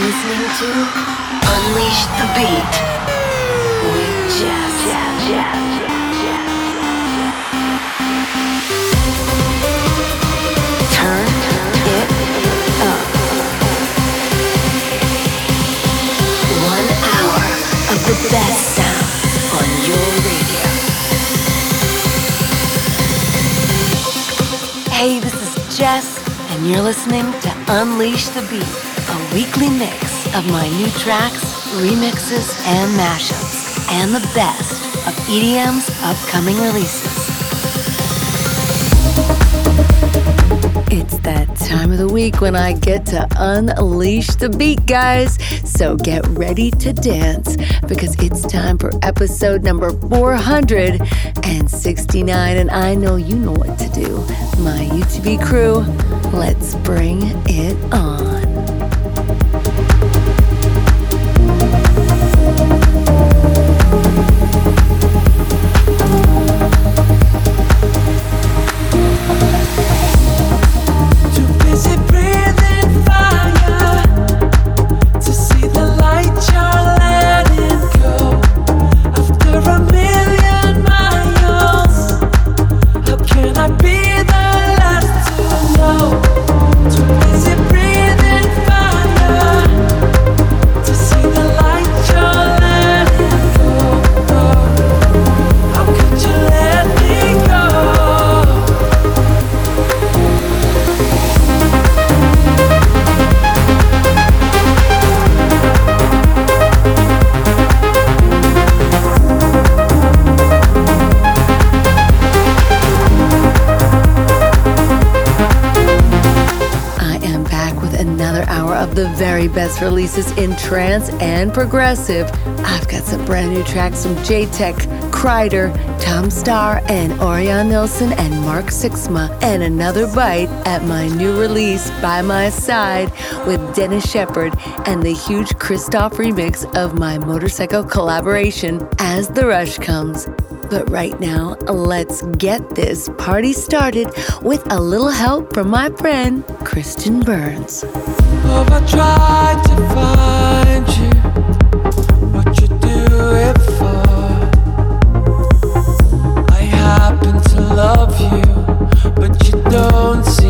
listening to Unleash the Beat with. Jess, Jess, Jess, Turn up. One hour of the best sound on your radio. Hey, this is Jess, and you're listening to Unleash the Beat weekly mix of my new tracks, remixes, and mashups, and the best of EDM's upcoming releases. It's that time of the week when I get to unleash the beat, guys. So get ready to dance because it's time for episode number 469. And I know you know what to do. My UTB crew, let's bring it on. Very best releases in trance and progressive. I've got some brand new tracks from J-Tech, Kryder, Tom Staar, and Orjan Nilsen and Mark Sixma, and another bite at my new release, By My Side, with Dennis Sheperd and the huge Christoph remix of my motorcycle collaboration, As the Rush Comes. But right now, let's get this party started with a little help from my friend, Christian Burns. I tried to find you, what you do it for. I happen to love you, but you don't see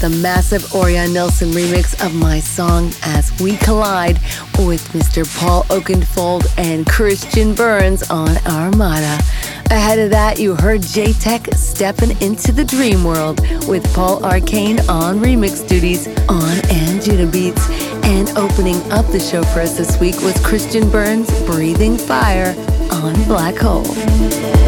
to the massive Orjan Nilsen remix of my song As We Collide with Mr. Paul Oakenfold and Christian Burns on Armada. Ahead of that, you heard J-Tech stepping into the dream world with Paul Arcane on remix duties on Anjunabeats. And opening up the show for us this week was Christian Burns' Breathing Fire on Black Hole.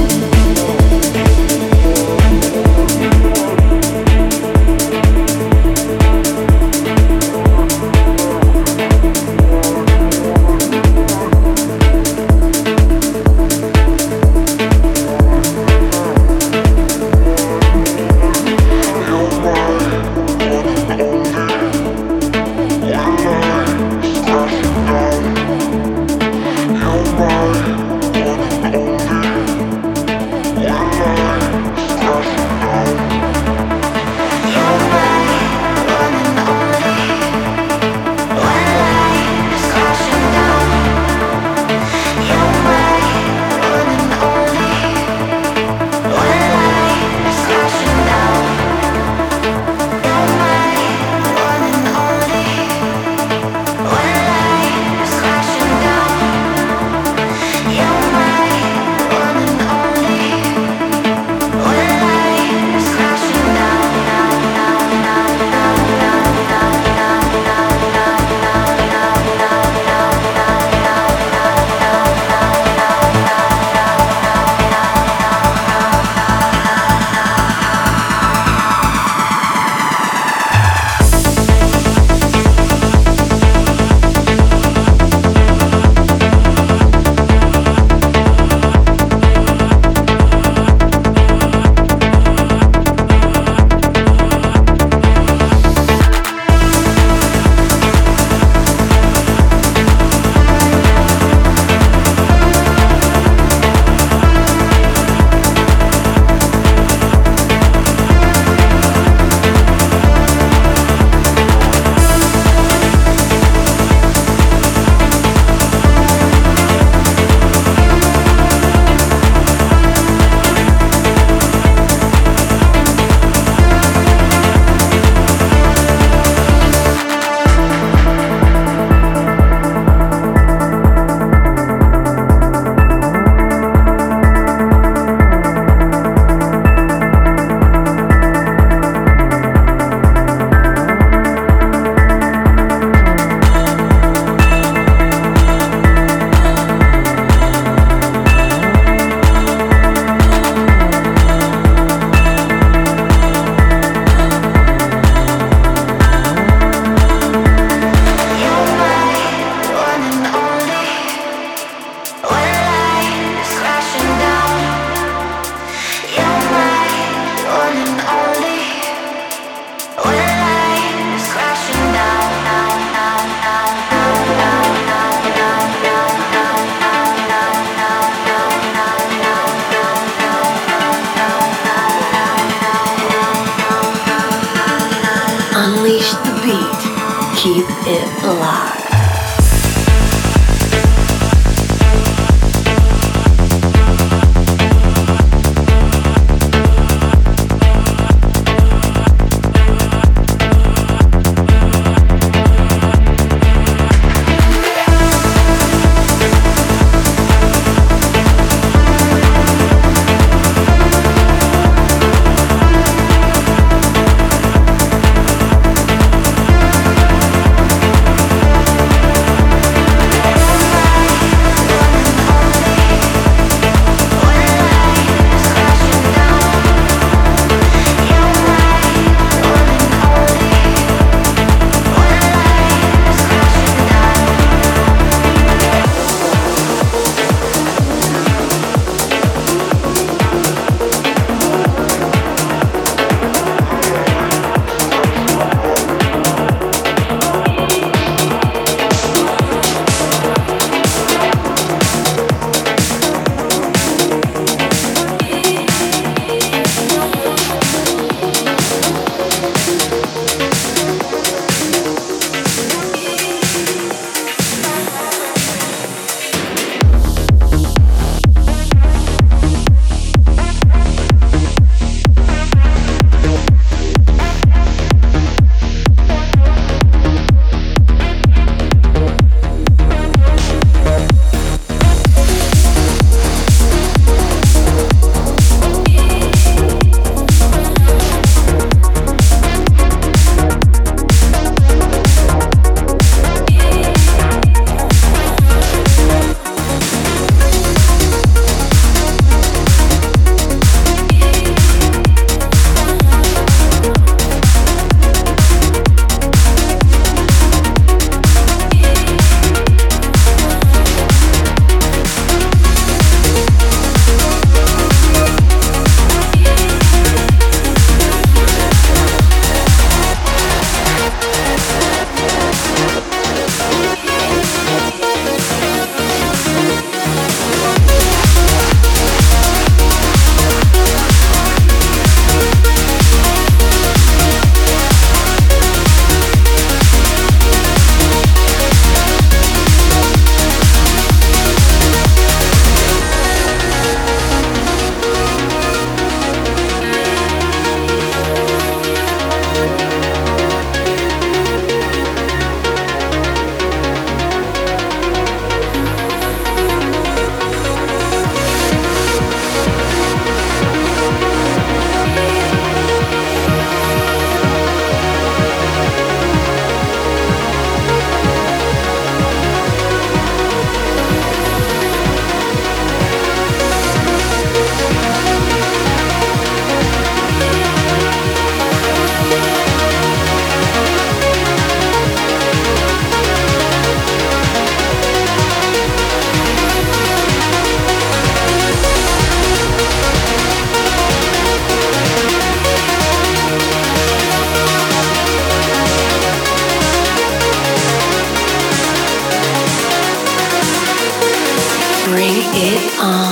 Here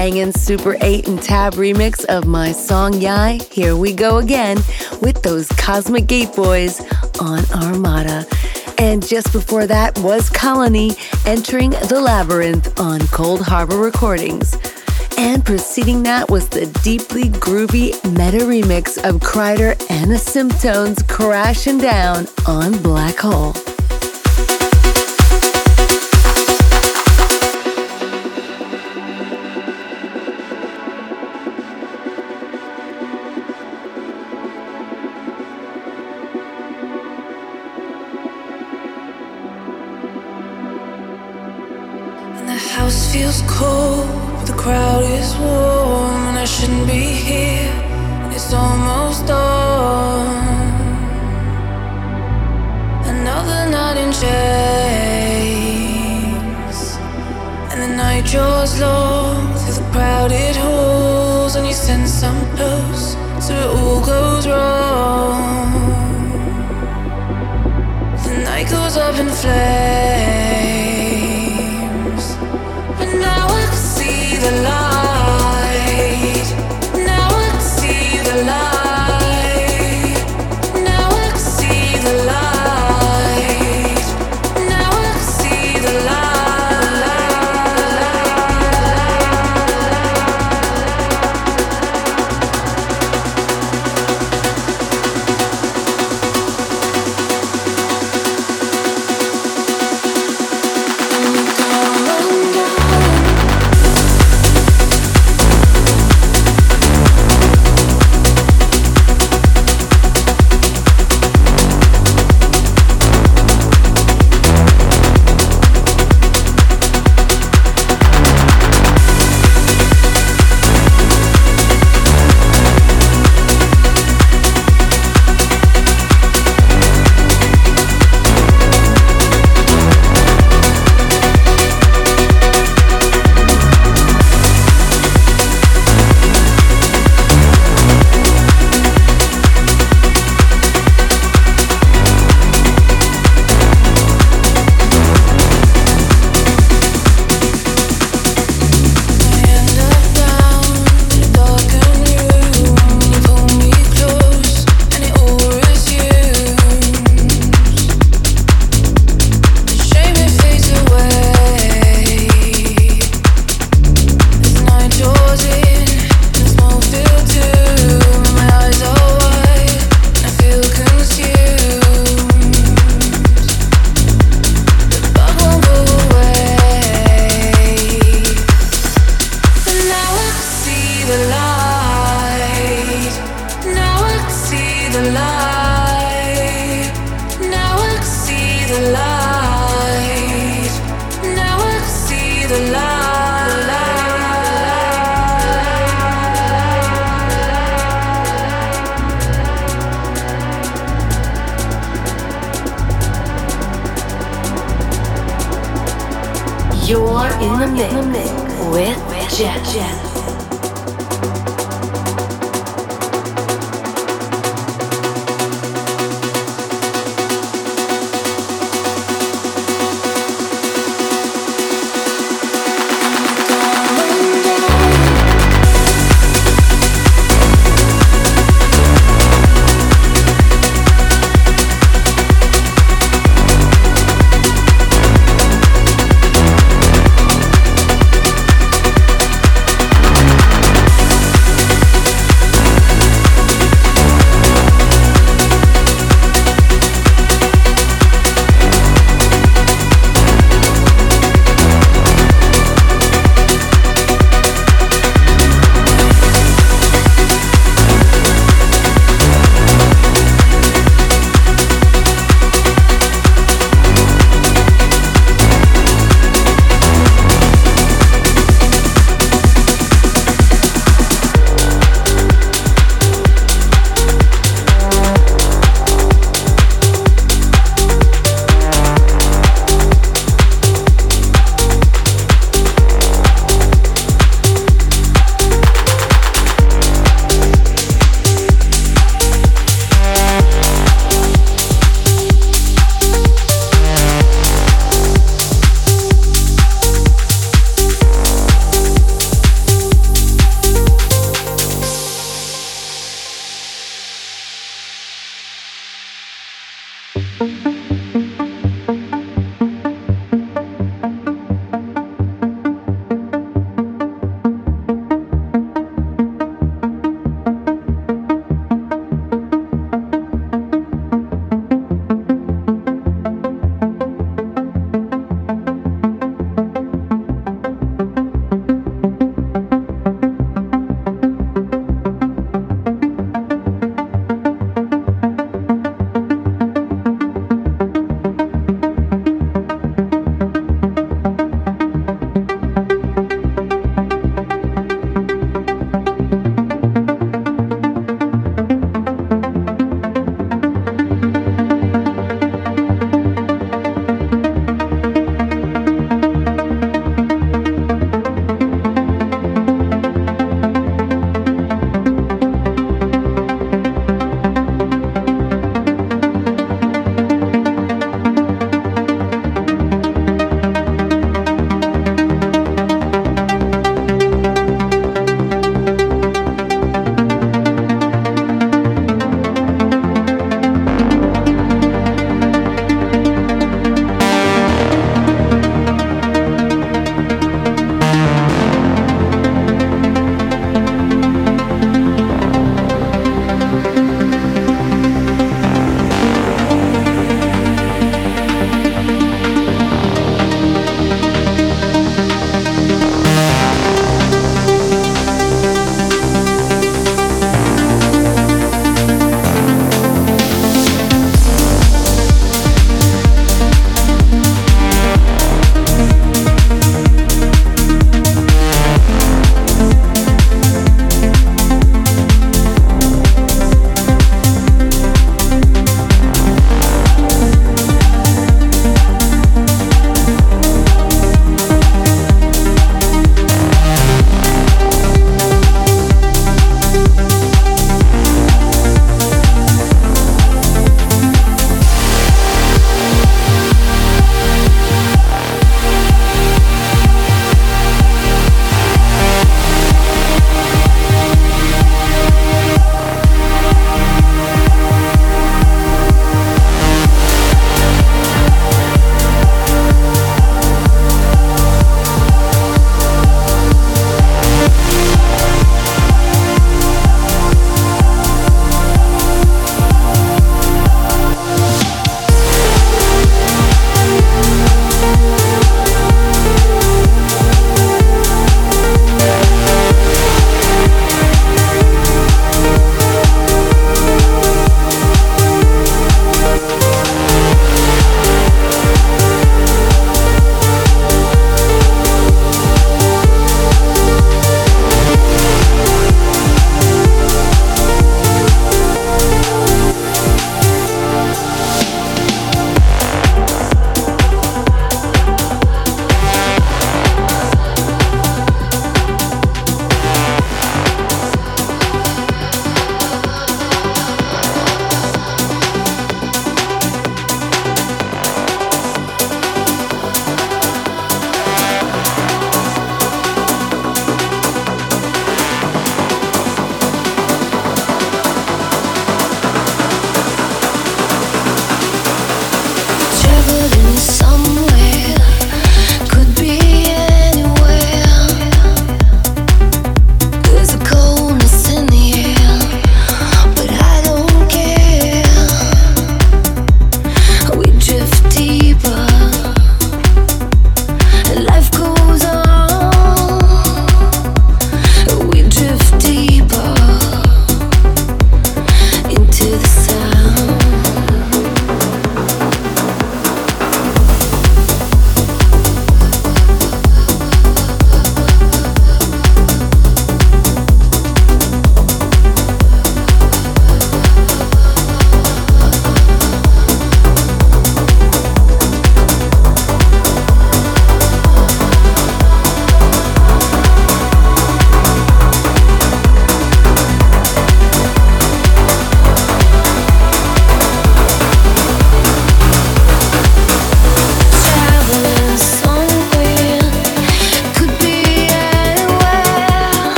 bangin' Super 8 and Tab remix of my song Yai. Here we go again with those Cosmic Gate Boys on Armada. And just before that was Colony entering the labyrinth on Coldharbour Recordings. And preceding that was the deeply groovy meta remix of Kryder and the Symptones crashing down on Black Hole.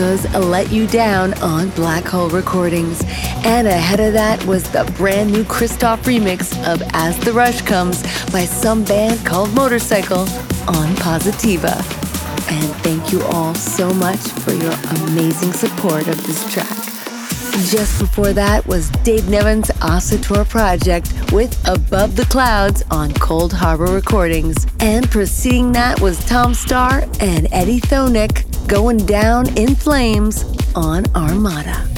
Let You Down on Black Hole Recordings. And ahead of that was the brand new Christoph remix of As the Rush Comes by some band called Motorcycle on Positiva. And thank you all so much for your amazing support of this track. Just before that was Dave Nevin's Ossator project with Above the Clouds on Coldharbour Recordings. And preceding that was Tom Staar and Eddie Thoneick going down in flames on Armada.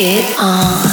By my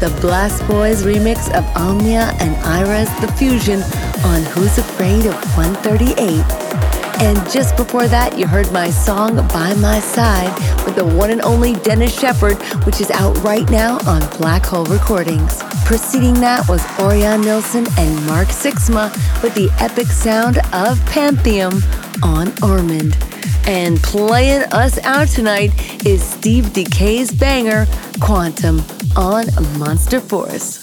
the Blastoyz remix of Omnia and Ira's The Fusion on Who's Afraid of 138. And just before that, you heard my song By My Side with the one and only Dennis Sheperd, which is out right now on Black Hole Recordings. Preceding that was Orjan Nilsen and Mark Sixma with the epic sound of Pantheon on Armada. And playing us out tonight is Steve Dekay's banger, Quantum, on Monster Force.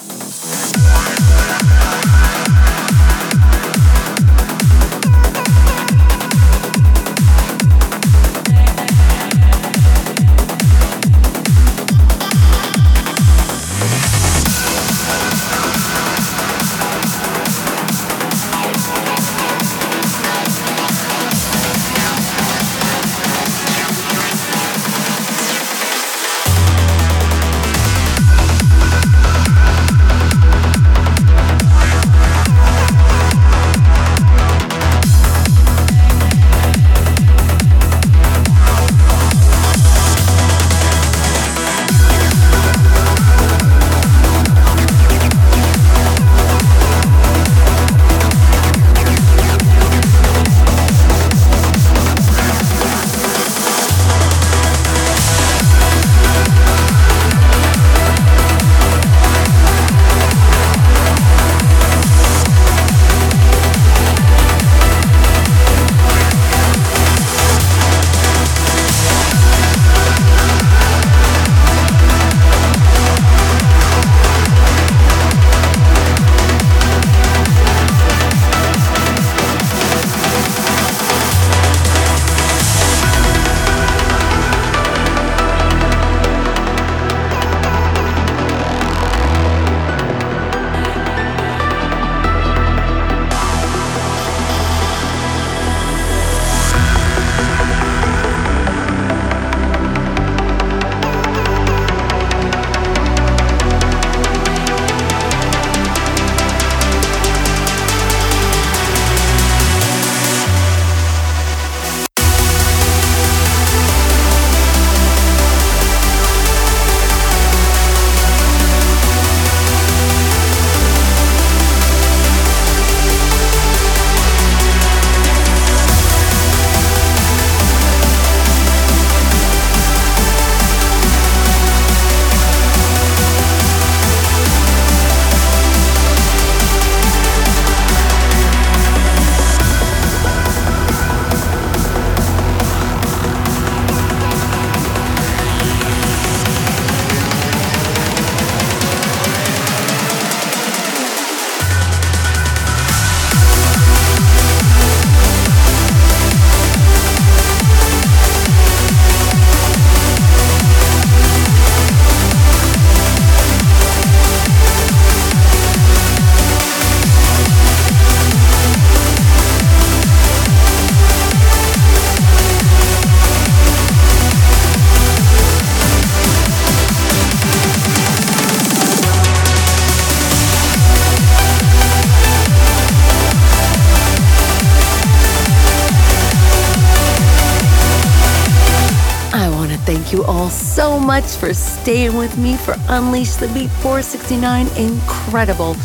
Much for staying with me for Unleash the Beat 469. Incredible.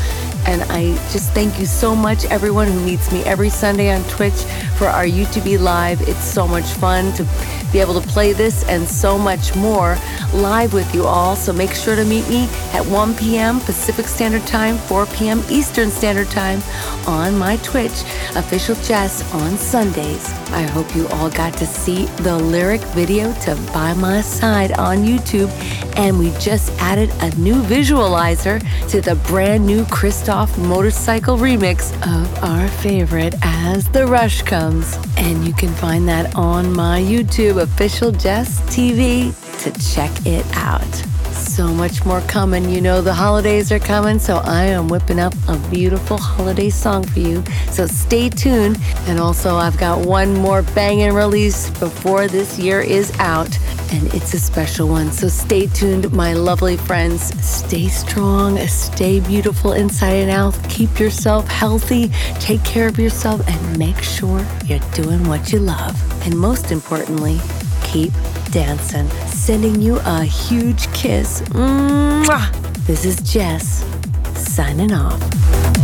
And I just thank you so much, everyone who meets me every Sunday on Twitch for our YouTube Live. It's so much fun to be able to play this and so much more live with you all. So make sure to meet me at 1 p.m. Pacific Standard Time, 4 p.m. Eastern Standard Time on my Twitch, Official Jess on Sundays. I hope you all got to see the lyric video to By My Side on YouTube. And we just added a new visualizer to the brand new Christoph motorcycle remix of our favorite As the Rush Comes. And you can find that on my YouTube, Official Jess TV, to check it out so much more coming. You know, the holidays are coming, so I am whipping up a beautiful holiday song for you. So stay tuned. And also, I've got one more banging release before this year is out, and it's a special one. So stay tuned, my lovely friends. Stay strong, stay beautiful inside and out. Keep yourself healthy, take care of yourself, and make sure you're doing what you love. And most importantly, keep dancing. Sending you a huge kiss. Mwah! This is Jess, signing off.